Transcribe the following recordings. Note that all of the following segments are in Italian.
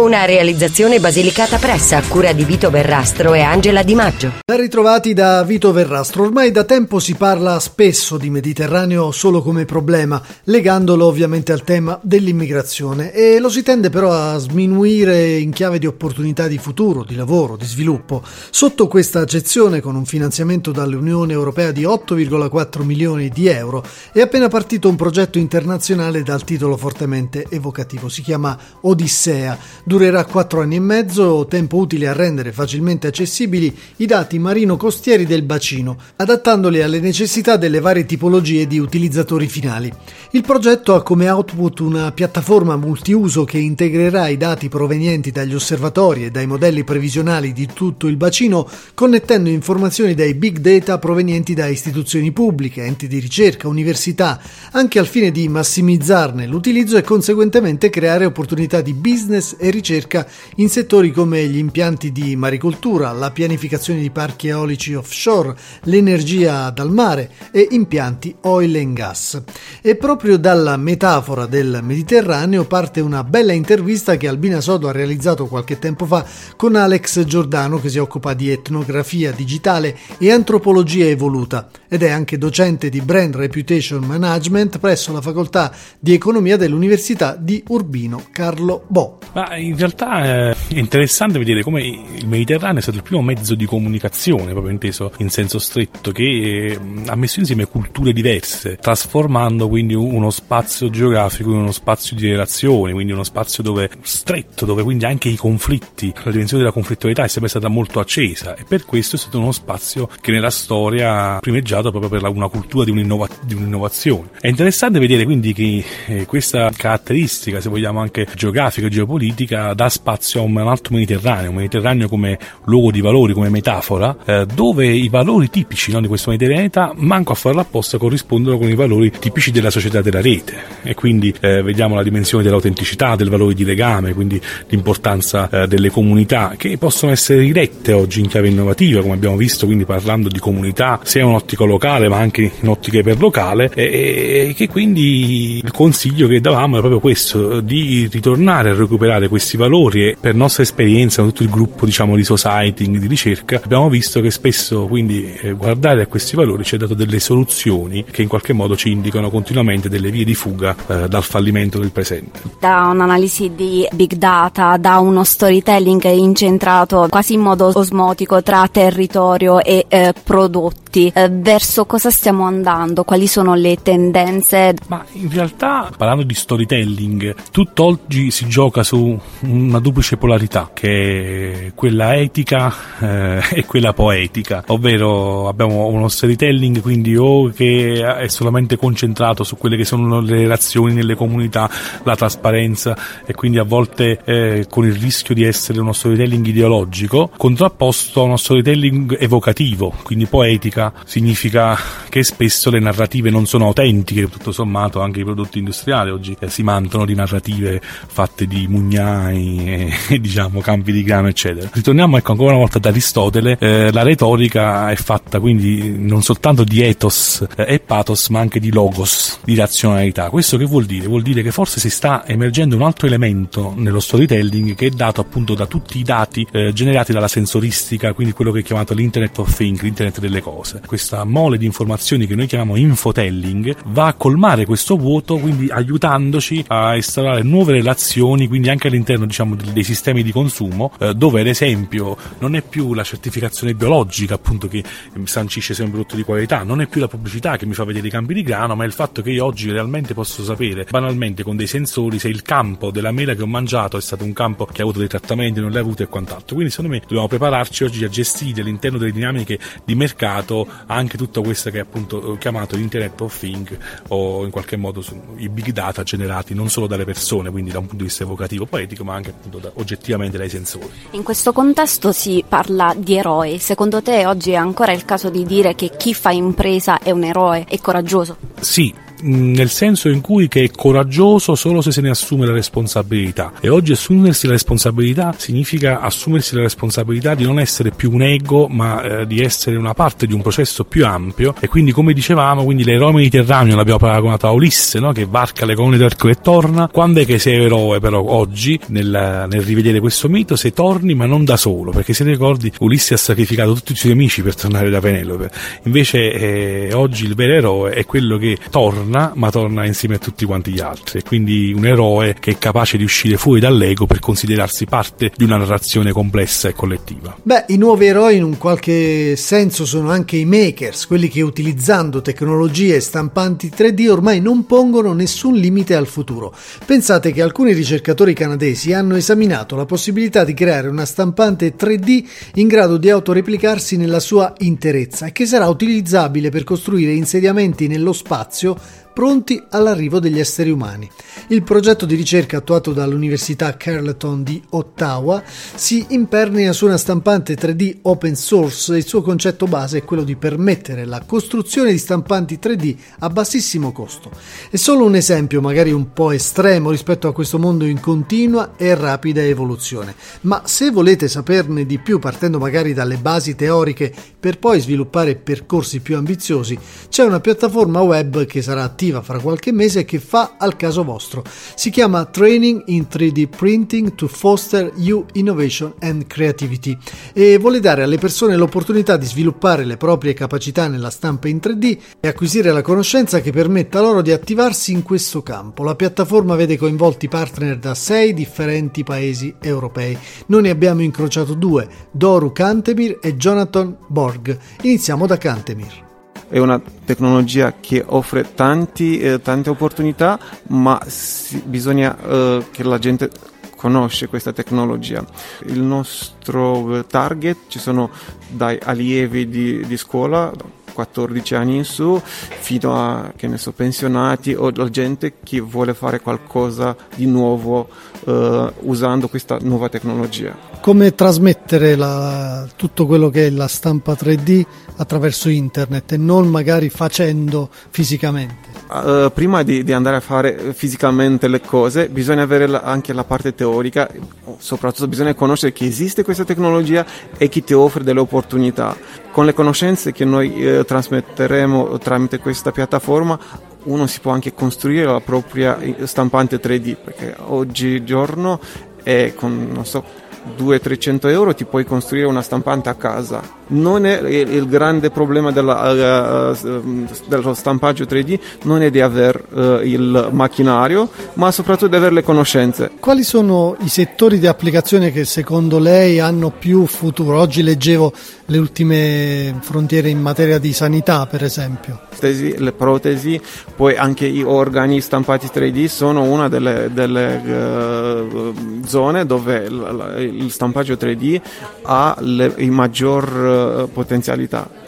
Una realizzazione Basilicata Pressa a cura di Vito Verrastro e Angela Di Maggio. Ben ritrovati da Vito Verrastro. Ormai da tempo si parla spesso di Mediterraneo solo come problema, legandolo ovviamente al tema dell'immigrazione e lo si tende però a sminuire in chiave di opportunità di futuro, di lavoro, di sviluppo. Sotto questa accezione, con un finanziamento dall'Unione Europea di 8,4 milioni di euro, è appena partito un progetto internazionale dal titolo fortemente evocativo. Si chiama Odissea Durerà quattro anni e mezzo, tempo utile a rendere facilmente accessibili i dati marino-costieri del bacino, adattandoli alle necessità delle varie tipologie di utilizzatori finali. Il progetto ha come output una piattaforma multiuso che integrerà i dati provenienti dagli osservatori e dai modelli previsionali di tutto il bacino, connettendo informazioni dai big data provenienti da istituzioni pubbliche, enti di ricerca, università, anche al fine di massimizzarne l'utilizzo e conseguentemente creare opportunità di business e ricerca ricerca in settori come gli impianti di maricoltura, la pianificazione di parchi eolici offshore, l'energia dal mare e impianti oil and gas. E proprio dalla metafora del Mediterraneo parte una bella intervista che Albina Sodo ha realizzato qualche tempo fa con Alex Giordano che si occupa di etnografia digitale e antropologia evoluta ed è anche docente di Brand Reputation Management presso la facoltà di economia dell'Università di Urbino Carlo Bo. Ma in realtà è interessante vedere come il Mediterraneo è stato il primo mezzo di comunicazione, proprio inteso in senso stretto, che ha messo insieme culture diverse, trasformando quindi uno spazio geografico in uno spazio di relazioni, quindi uno spazio dove stretto, dove quindi anche i conflitti, la dimensione della conflittualità è sempre stata molto accesa e per questo è stato uno spazio che nella storia ha primeggiato proprio per una cultura di, un'innova- di un'innovazione. È interessante vedere quindi che eh, questa caratteristica, se vogliamo anche geografica e geopolitica, dà spazio a un altro Mediterraneo, un Mediterraneo come luogo di valori, come metafora, eh, dove i valori tipici no, di questo Mediterraneo, manco a farlo apposta, corrispondono con i valori tipici della società della rete. E quindi eh, vediamo la dimensione dell'autenticità, del valore di legame, quindi l'importanza eh, delle comunità che possono essere rirette oggi in chiave innovativa, come abbiamo visto, quindi parlando di comunità sia in un'ottica locale ma anche in ottica iperlocale, e, e che quindi il consiglio che davamo è proprio questo, di ritornare a recuperare questi valori e per nostra esperienza, tutto il gruppo diciamo di society, di ricerca, abbiamo visto che spesso quindi eh, guardare a questi valori ci ha dato delle soluzioni che in qualche modo ci indicano continuamente delle vie di fuga eh, dal fallimento del presente. Da un'analisi di big data, da uno storytelling incentrato quasi in modo osmotico tra territorio e eh, prodotti, eh, verso cosa stiamo andando? Quali sono le tendenze? Ma in realtà parlando di storytelling, tutto oggi si gioca su una duplice polarità che è quella etica eh, e quella poetica, ovvero abbiamo uno storytelling quindi o che è solamente concentrato su quelle che sono le relazioni nelle comunità, la trasparenza e quindi a volte eh, con il rischio di essere uno storytelling ideologico, contrapposto a uno storytelling evocativo, quindi poetica significa che spesso le narrative non sono autentiche, tutto sommato anche i prodotti industriali oggi eh, si mantano di narrative fatte di mugnai e diciamo campi di grano eccetera. Ritorniamo ecco ancora una volta ad Aristotele, eh, la retorica è fatta quindi non soltanto di ethos eh, e pathos ma anche di logos, di razionalità. Questo che vuol dire? Vuol dire che forse si sta emergendo un altro elemento nello storytelling che è dato appunto da tutti i dati eh, generati dalla sensoristica, quindi quello che è chiamato l'internet of things, l'internet delle cose. Questa mole di informazioni che noi chiamiamo infotelling va a colmare questo vuoto, quindi aiutandoci a instaurare nuove relazioni, quindi anche all'interno diciamo dei sistemi di consumo, eh, dove ad esempio non è più la certificazione biologica appunto che sancisce se è un prodotto di qualità, non è più la pubblicità che mi fa vedere i campi di grano, ma è il fatto che io oggi realmente posso sapere banalmente con dei sensori se il campo della mela che ho mangiato è stato un campo che ha avuto dei trattamenti, non li ha avuti e quant'altro. Quindi secondo me dobbiamo prepararci oggi a gestire all'interno delle dinamiche di mercato anche tutta questa che appunto chiamato Internet of Things o in qualche modo i big data generati non solo dalle persone, quindi da un punto di vista evocativo, poetico, ma anche appunto da, oggettivamente dai sensori. In questo contesto si parla di eroi. Secondo te oggi è ancora il caso di dire che chi fa impresa è un eroe, è coraggioso? Sì, nel senso in cui che è coraggioso solo se se ne assume la responsabilità. E oggi assumersi la responsabilità significa assumersi la responsabilità di non essere più un ego ma eh, di essere una parte di un processo più ampio. E quindi come dicevamo quindi l'eroe mediterraneo l'abbiamo paragonato a Ulisse no? che varca le colonne d'arco e torna. Quando è che sei eroe però oggi nel, nel rivedere questo mito se torni ma non da solo. Perché se ricordi Ulisse ha sacrificato tutti i suoi amici per tornare da Penelope. Invece eh, oggi il vero eroe è quello che torna torna, ma torna insieme a tutti quanti gli altri. Quindi un eroe che è capace di uscire fuori dall'ego per considerarsi parte di una narrazione complessa e collettiva. Beh, i nuovi eroi in un qualche senso sono anche i makers, quelli che utilizzando tecnologie e stampanti 3D ormai non pongono nessun limite al futuro. Pensate che alcuni ricercatori canadesi hanno esaminato la possibilità di creare una stampante 3D in grado di autoreplicarsi nella sua interezza e che sarà utilizzabile per costruire insediamenti nello spazio pronti all'arrivo degli esseri umani. Il progetto di ricerca attuato dall'Università Carleton di Ottawa si impernia su una stampante 3D open source e il suo concetto base è quello di permettere la costruzione di stampanti 3D a bassissimo costo. È solo un esempio magari un po' estremo rispetto a questo mondo in continua e rapida evoluzione, ma se volete saperne di più partendo magari dalle basi teoriche per poi sviluppare percorsi più ambiziosi, c'è una piattaforma web che sarà attiva fra qualche mese che fa al caso vostro. Si chiama Training in 3D Printing to Foster You Innovation and Creativity e vuole dare alle persone l'opportunità di sviluppare le proprie capacità nella stampa in 3D e acquisire la conoscenza che permetta loro di attivarsi in questo campo. La piattaforma vede coinvolti partner da sei differenti paesi europei. Noi ne abbiamo incrociato due, Doru Kantemir e Jonathan Borg. Iniziamo da Kantemir è una tecnologia che offre tanti, eh, tante opportunità, ma si, bisogna eh, che la gente conosce questa tecnologia. Il nostro target ci sono dai allievi di, di scuola 14 anni in su fino a che ne so, pensionati o la gente che vuole fare qualcosa di nuovo uh, usando questa nuova tecnologia. Come trasmettere la, tutto quello che è la stampa 3D attraverso internet e non magari facendo fisicamente? Uh, prima di, di, andare a fare fisicamente le cose bisogna avere la, anche la parte teorica, soprattutto bisogna conoscere che esiste questa tecnologia e chi ti offre delle opportunità. Con le conoscenze che noi eh, trasmetteremo tramite questa piattaforma uno si può anche costruire la propria eh, stampante 3D perché oggigiorno è con non so 200-300 euro ti puoi costruire una stampante a casa. Non è il, grande problema della, uh, dello stampaggio 3D, non è di avere uh, il macchinario, ma soprattutto di avere le conoscenze. Quali sono i settori di applicazione che secondo lei hanno più futuro? Oggi leggevo le ultime frontiere in materia di sanità, per esempio. Le protesi, poi anche gli organi stampati 3D sono una delle, delle uh, zone dove il stampaggio 3D ha le maggior uh, potenzialità.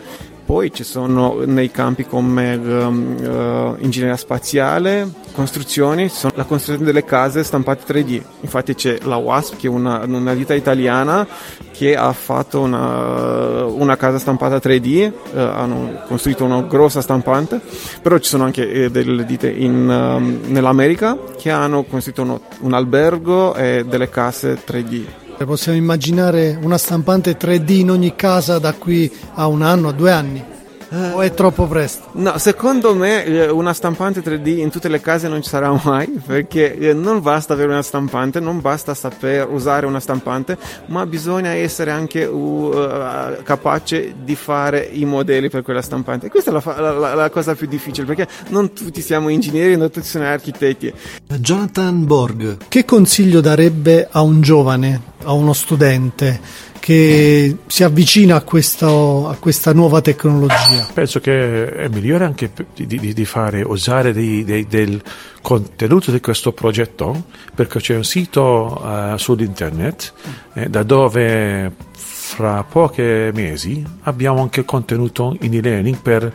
Poi ci sono nei campi come uh, ingegneria spaziale, costruzioni, la costruzione delle case stampate 3D. Infatti c'è la WASP, che è una, ditta italiana che ha fatto una, una casa stampata 3D, uh, hanno costruito una grossa stampante, però ci sono anche eh, delle ditte in, um, nell'America che hanno costruito uno, un albergo e delle case 3D. Possiamo immaginare una stampante 3D in ogni casa da qui a un anno, a due anni? O è troppo presto? No, secondo me eh, una stampante 3D in tutte le case non ci sarà mai perché eh, non basta avere una stampante, non basta saper usare una stampante, ma bisogna essere anche uh, capace di fare i modelli per quella stampante. E questa è la, la, la, cosa più difficile perché non tutti siamo ingegneri, non tutti siamo architetti. Jonathan Borg, che consiglio darebbe a un giovane, a uno studente? Che si avvicina a, questo, a, questa nuova tecnologia? Penso che è migliore anche di, di, di fare, usare dei, del contenuto di questo progetto perché c'è un sito uh, su internet eh, da dove fra pochi mesi abbiamo anche contenuto in e-learning per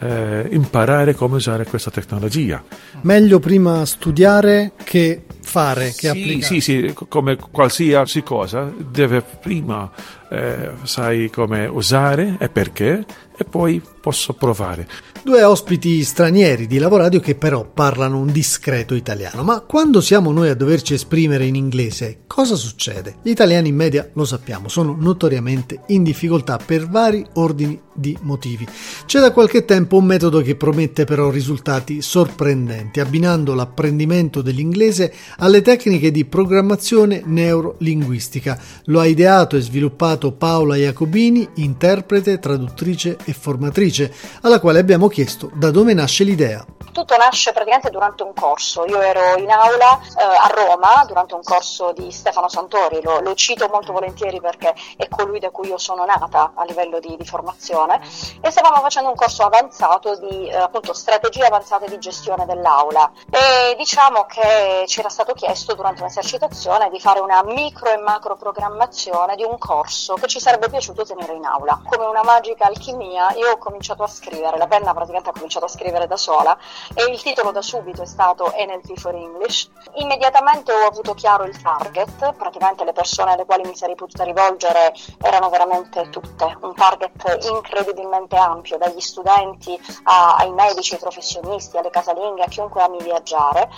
eh, imparare come usare questa tecnologia. Meglio prima studiare che fare, che sì, applicare. Sì, sì, come qualsiasi cosa, deve prima eh, sai come usare e perché e poi posso provare. Due ospiti stranieri di Lavoradio che però parlano un discreto italiano, ma quando siamo noi a doverci esprimere in inglese, cosa succede? Gli italiani in media, lo sappiamo, sono notoriamente in difficoltà per vari ordini di motivi. C'è da qualche tempo un metodo che promette però risultati sorprendenti, abbinando l'apprendimento dell'inglese alle tecniche di programmazione neurolinguistica. Lo ha ideato e sviluppato Paola Jacobini, interprete, traduttrice e formatrice, alla quale abbiamo chiesto da dove nasce l'idea. Tutto nasce praticamente durante un corso. Io ero in aula eh, a Roma durante un corso di Stefano Santori, lo, lo, cito molto volentieri perché è colui da cui io sono nata a livello di, di formazione e stavamo facendo un corso avanzato di eh, appunto strategie avanzate di gestione dell'aula e diciamo che ci era stato chiesto durante un'esercitazione di fare una micro e macro programmazione di un corso che ci sarebbe piaciuto tenere in aula. Come una magica alchimia io ho cominciato a scrivere, la penna praticamente ha cominciato a scrivere da sola e il titolo da subito è stato NLP for English. Immediatamente ho avuto chiaro il target, praticamente le persone alle quali mi sarei potuta rivolgere erano veramente tutte, un target incredibilmente ampio, dagli studenti a, ai medici, ai professionisti, alle casalinghe, a chiunque ami viaggiare.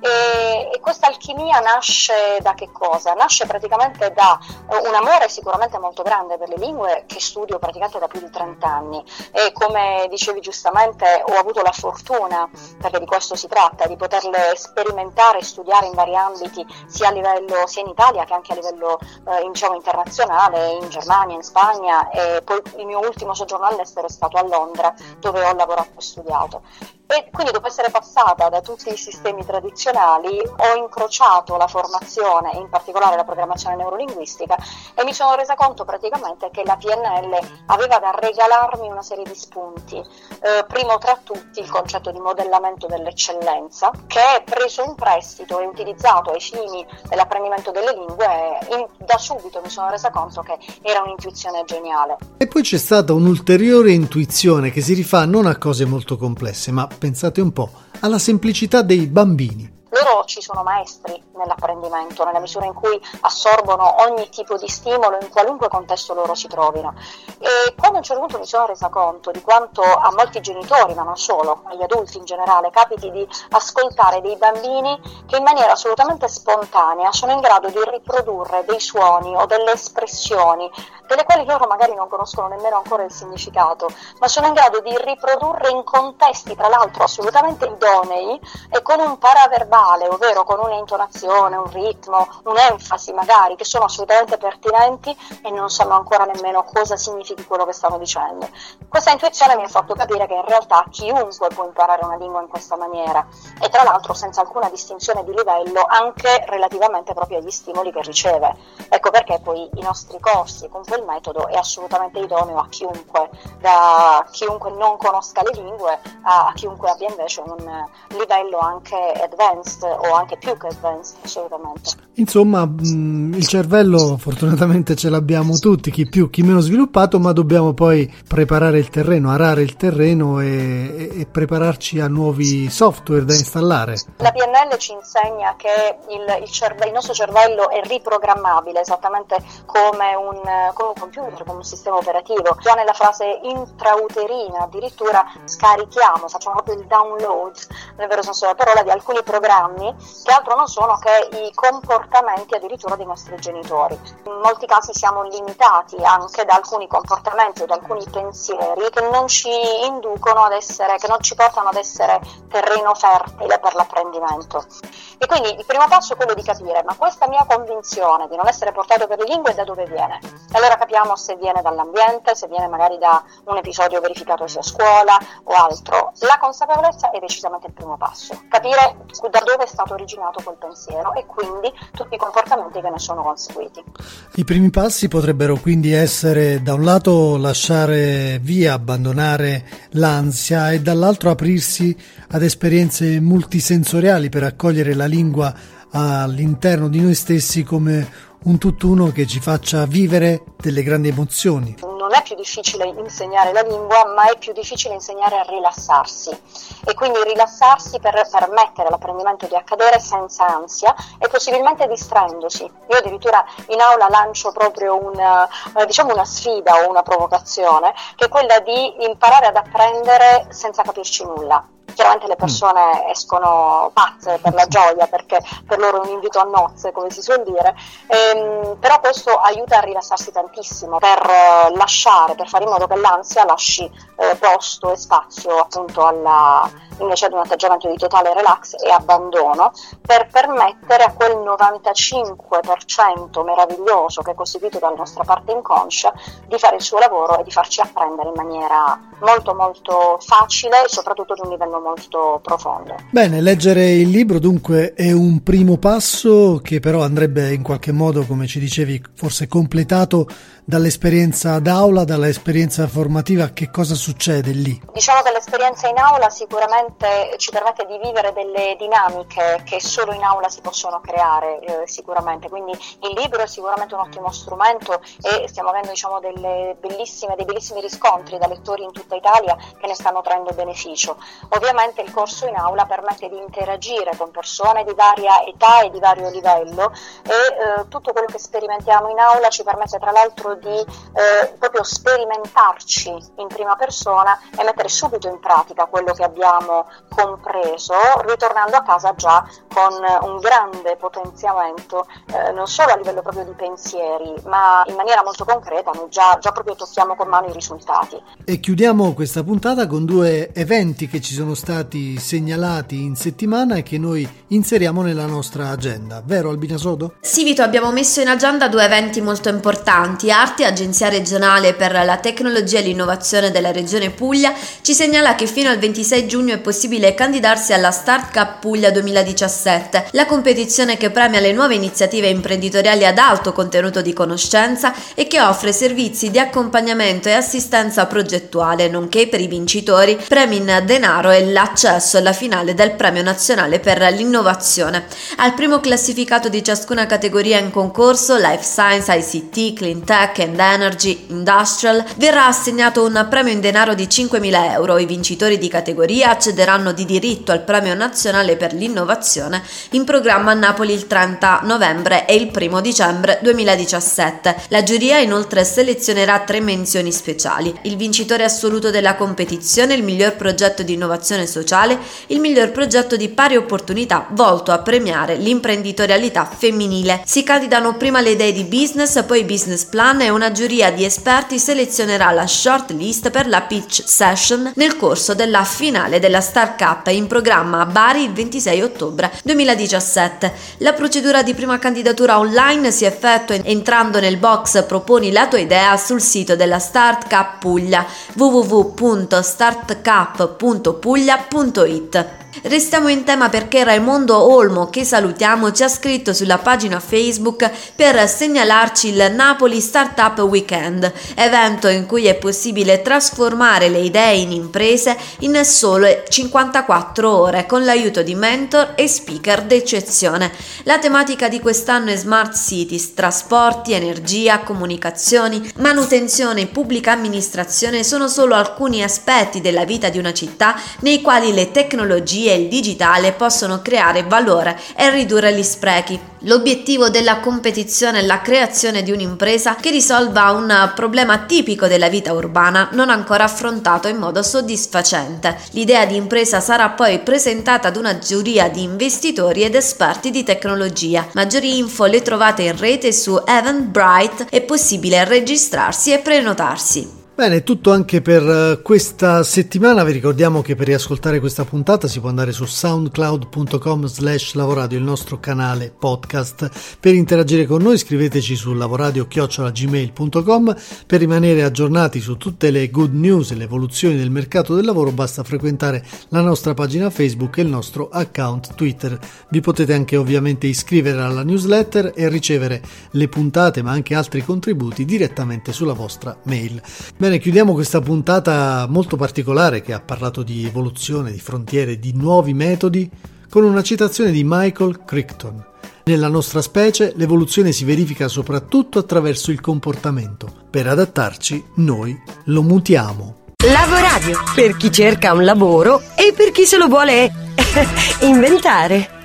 E, e questa alchimia nasce da che cosa? Nasce praticamente da un amore sicuramente molto grande per le lingue che studio praticamente da più di 30 anni e come dicevi giustamente ho avuto la fortuna perché di questo si tratta, di poterle sperimentare e studiare in vari ambiti, sia livello sia in Italia che anche a livello eh, diciamo, internazionale, in Germania, in Spagna e poi il mio ultimo soggiorno all'estero è stato a Londra dove ho lavorato e studiato. E quindi dopo essere passata da tutti i sistemi tradizionali ho incrociato la formazione, in particolare la programmazione neurolinguistica, e mi sono resa conto praticamente che la PNL aveva da regalarmi una serie di spunti. Eh, primo tra tutti il concetto di modellamento dell'eccellenza, che è preso in prestito e utilizzato ai fini dell'apprendimento delle lingue, in, da subito mi sono resa conto che era un'intuizione geniale. E poi c'è stata un'ulteriore intuizione che si rifà non a cose molto complesse, ma pensate un po', alla semplicità dei bambini. Loro ci sono maestri nell'apprendimento, nella misura in cui assorbono ogni tipo di stimolo in qualunque contesto loro si trovino. E quando a un certo punto mi sono resa conto di quanto a molti genitori, ma non solo, agli adulti in generale, capiti di ascoltare dei bambini che in maniera assolutamente spontanea sono in grado di riprodurre dei suoni o delle espressioni delle quali loro magari non conoscono nemmeno ancora il significato, ma sono in grado di riprodurre in contesti tra l'altro assolutamente idonei e con un paraverbale, ovvero con un'intonazione, un ritmo, un'enfasi magari che sono assolutamente pertinenti e non sanno ancora nemmeno cosa significhi quello che stanno dicendo. Questa intuizione mi ha fatto capire che in realtà chiunque può imparare una lingua in questa maniera e tra l'altro senza alcuna distinzione di livello anche relativamente proprio agli stimoli che riceve. Ecco perché poi i nostri corsi con quel metodo è assolutamente idoneo a chiunque, da chiunque non conosca le lingue a, chiunque abbia invece un livello anche advanced o anche più che advanced, assolutamente. Insomma, mh, il cervello fortunatamente ce l'abbiamo tutti, chi più, chi meno sviluppato, ma dobbiamo poi preparare il terreno, arare il terreno e, e, e prepararci a nuovi software da installare. La PNL ci insegna che il, il, cerve- il nostro cervello è riprogrammabile esattamente come un, come un computer, come un sistema operativo. Già nella fase intrauterina addirittura scarichiamo, facciamo proprio il download, nel vero senso della parola, di alcuni programmi che altro non sono che i comportamenti addirittura dei nostri genitori. In molti casi siamo limitati anche da alcuni comportamenti o da alcuni pensieri che non ci inducono ad essere, che non ci portano ad essere terreno fertile per l'apprendimento. E quindi il primo passo è quello di capire, ma questa mia convinzione di non essere portato per le lingue da dove viene? allora capiamo se viene dall'ambiente, se viene magari da un episodio verificatosi a scuola o altro. La consapevolezza è decisamente il primo passo, capire da dove è stato originato quel pensiero e quindi tutti i comportamenti che ne sono conseguiti. I primi passi potrebbero quindi essere da un lato lasciare via, abbandonare l'ansia e dall'altro aprirsi ad esperienze multisensoriali per accogliere la lingua all'interno di noi stessi come un tutt'uno che ci faccia vivere delle grandi emozioni. È più difficile insegnare la lingua, ma è più difficile insegnare a rilassarsi e quindi rilassarsi per permettere l'apprendimento di accadere senza ansia e possibilmente distraendosi. Io addirittura in aula lancio proprio una, eh, diciamo una sfida o una provocazione che è quella di imparare ad apprendere senza capirci nulla chiaramente le mm. persone escono pazze per la gioia perché per loro è un invito a nozze come si suol dire ehm, però questo aiuta a rilassarsi tantissimo per eh, lasciare per fare in modo che l'ansia lasci eh, posto e spazio appunto alla, invece ad un atteggiamento di totale relax e abbandono per permettere a quel 95% meraviglioso che è costituito dalla nostra parte inconscia di fare il suo lavoro e di farci apprendere in maniera molto molto facile e soprattutto ad un livello molto profondo. Bene, leggere il libro dunque è un primo passo che però andrebbe in qualche modo, come ci dicevi, forse completato dall'esperienza d'aula, dall'esperienza formativa, che cosa succede lì? Diciamo che l'esperienza in aula sicuramente ci permette di vivere delle dinamiche che solo in aula si possono creare eh, sicuramente, quindi il libro è sicuramente un ottimo strumento e stiamo avendo diciamo, dei bellissimi riscontri da lettori in tutta Italia che ne stanno traendo beneficio. Ovviamente il corso in aula permette di interagire con persone di varia età e di vario livello e eh, tutto quello che sperimentiamo in aula ci permette tra l'altro di eh, proprio sperimentarci in prima persona e mettere subito in pratica quello che abbiamo compreso, ritornando a casa già con un grande potenziamento, eh, non solo a livello proprio di pensieri, ma in maniera molto concreta, noi già, già proprio tocchiamo con mano i risultati. E chiudiamo questa puntata con due eventi che ci sono stati segnalati in settimana e che noi inseriamo nella nostra agenda, vero Albina Sodo? Sì Vito, abbiamo messo in agenda due eventi molto importanti. Arti, agenzia regionale per la tecnologia e l'innovazione della regione Puglia, ci segnala che fino al 26 giugno è possibile candidarsi alla Start Cup Puglia 2017, la competizione che premia le nuove iniziative imprenditoriali ad alto contenuto di conoscenza e che offre servizi di accompagnamento e assistenza progettuale, nonché per i vincitori premi in denaro e l'accesso alla finale del Premio Nazionale per l'innovazione. Al primo classificato di ciascuna categoria in concorso, Life Science, ICT, Clean Tech and Energy, Industrial, verrà assegnato un premio in denaro di 5.000 euro. I vincitori di categoria accederanno di diritto al Premio Nazionale per l'innovazione in programma a Napoli il 30 novembre e il 1 dicembre 2017. La giuria inoltre selezionerà tre menzioni speciali. Il vincitore assoluto della competizione, il miglior progetto di innovazione sociale, il miglior progetto di pari opportunità volto a premiare l'imprenditorialità femminile. Si candidano prima le idee di business, poi business plan e una giuria di esperti selezionerà la short list per la pitch session nel corso della finale della Star Cup in programma a Bari il 26 ottobre 2017. La procedura di prima candidatura online si effettua entrando nel box Proponi la tua idea sul sito della Start Cup Puglia www.startcup.puglia.it. Restiamo in tema perché Raimondo Olmo, che salutiamo, ci ha scritto sulla pagina Facebook per segnalarci il Napoli Startup Weekend, evento in cui è possibile trasformare le idee in imprese in sole 54 ore con l'aiuto di mentor e speaker d'eccezione. La tematica di quest'anno è Smart Cities, trasporti, energia, comunicazioni, manutenzione e pubblica amministrazione sono solo alcuni aspetti della vita di una città nei quali le tecnologie e il digitale possono creare valore e ridurre gli sprechi. L'obiettivo della competizione è la creazione di un'impresa che risolva un problema tipico della vita urbana non ancora affrontato in modo soddisfacente. L'idea di impresa sarà poi presentata ad una giuria di investitori ed esperti di tecnologia. Maggiori info le trovate in rete su Eventbrite, è possibile registrarsi e prenotarsi. Bene, tutto anche per eh, questa settimana. Vi ricordiamo che per riascoltare questa puntata si può andare su soundcloud.com slash lavoradio, il nostro canale podcast. Per interagire con noi scriveteci su lavoradio-gmail.com. Per rimanere aggiornati su tutte le good news e le evoluzioni del mercato del lavoro basta frequentare la nostra pagina Facebook e il nostro account Twitter. Vi potete anche ovviamente iscrivere alla newsletter e ricevere le puntate ma anche altri contributi direttamente sulla vostra mail. Bene, chiudiamo questa puntata molto particolare che ha parlato di evoluzione, di frontiere, di nuovi metodi con una citazione di Michael Crichton. Nella nostra specie l'evoluzione si verifica soprattutto attraverso il comportamento. Per adattarci, noi lo mutiamo. Lavoradio, per chi cerca un lavoro e per chi se lo vuole inventare.